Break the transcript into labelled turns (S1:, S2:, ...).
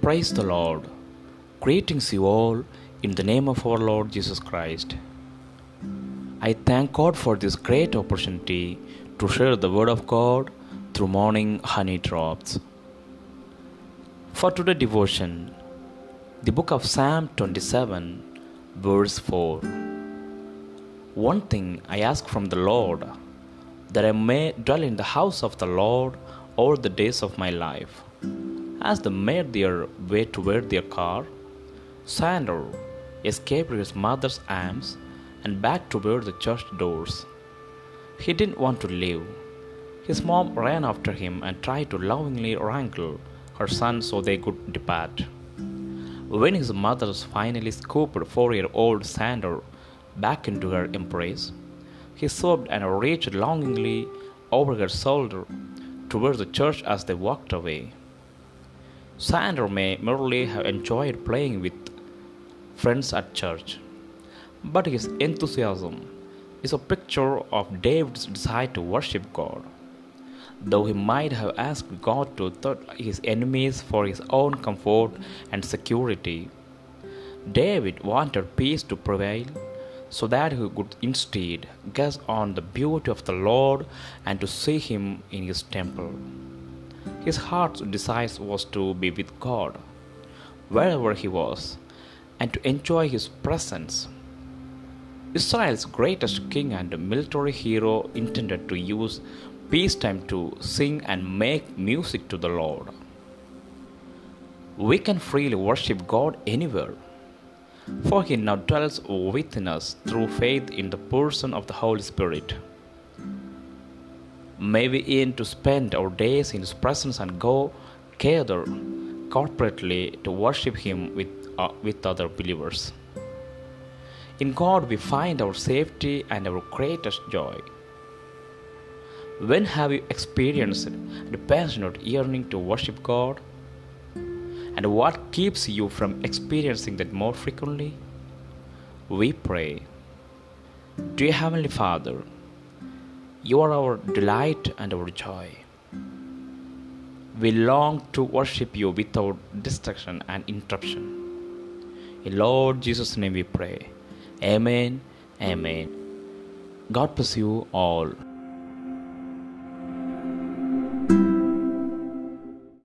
S1: Praise the Lord. Greetings, you all, in the name of our Lord Jesus Christ. I thank God for this great opportunity to share the Word of God through morning honey drops. For today devotion, the book of Psalm 27, verse 4. One thing I ask from the Lord, that I may dwell in the house of the Lord all the days of my life. As they made their way toward their car, Sander escaped his mother's arms and back toward the church doors. He didn't want to leave. His mom ran after him and tried to lovingly wrangle her son so they could depart. When his mother finally scooped four year old Sander back into her embrace, he sobbed and reached longingly over her shoulder towards the church as they walked away. Sander may merely have enjoyed playing with friends at church, but his enthusiasm is a picture of David's desire to worship God. Though he might have asked God to thwart his enemies for his own comfort and security, David wanted peace to prevail so that he could instead gaze on the beauty of the Lord and to see him in his temple. His heart's desire was to be with God, wherever he was, and to enjoy his presence. Israel's greatest king and military hero intended to use peacetime to sing and make music to the Lord. We can freely worship God anywhere, for He now dwells within us through faith in the person of the Holy Spirit. May we aim to spend our days in His presence and go gather corporately to worship Him with, uh, with other believers. In God we find our safety and our greatest joy. When have you experienced the passionate yearning to worship God? And what keeps you from experiencing that more frequently? We pray. Dear Heavenly Father, you are our delight and our joy. We long to worship you without distraction and interruption. In Lord Jesus' name we pray. Amen. Amen. God bless you all.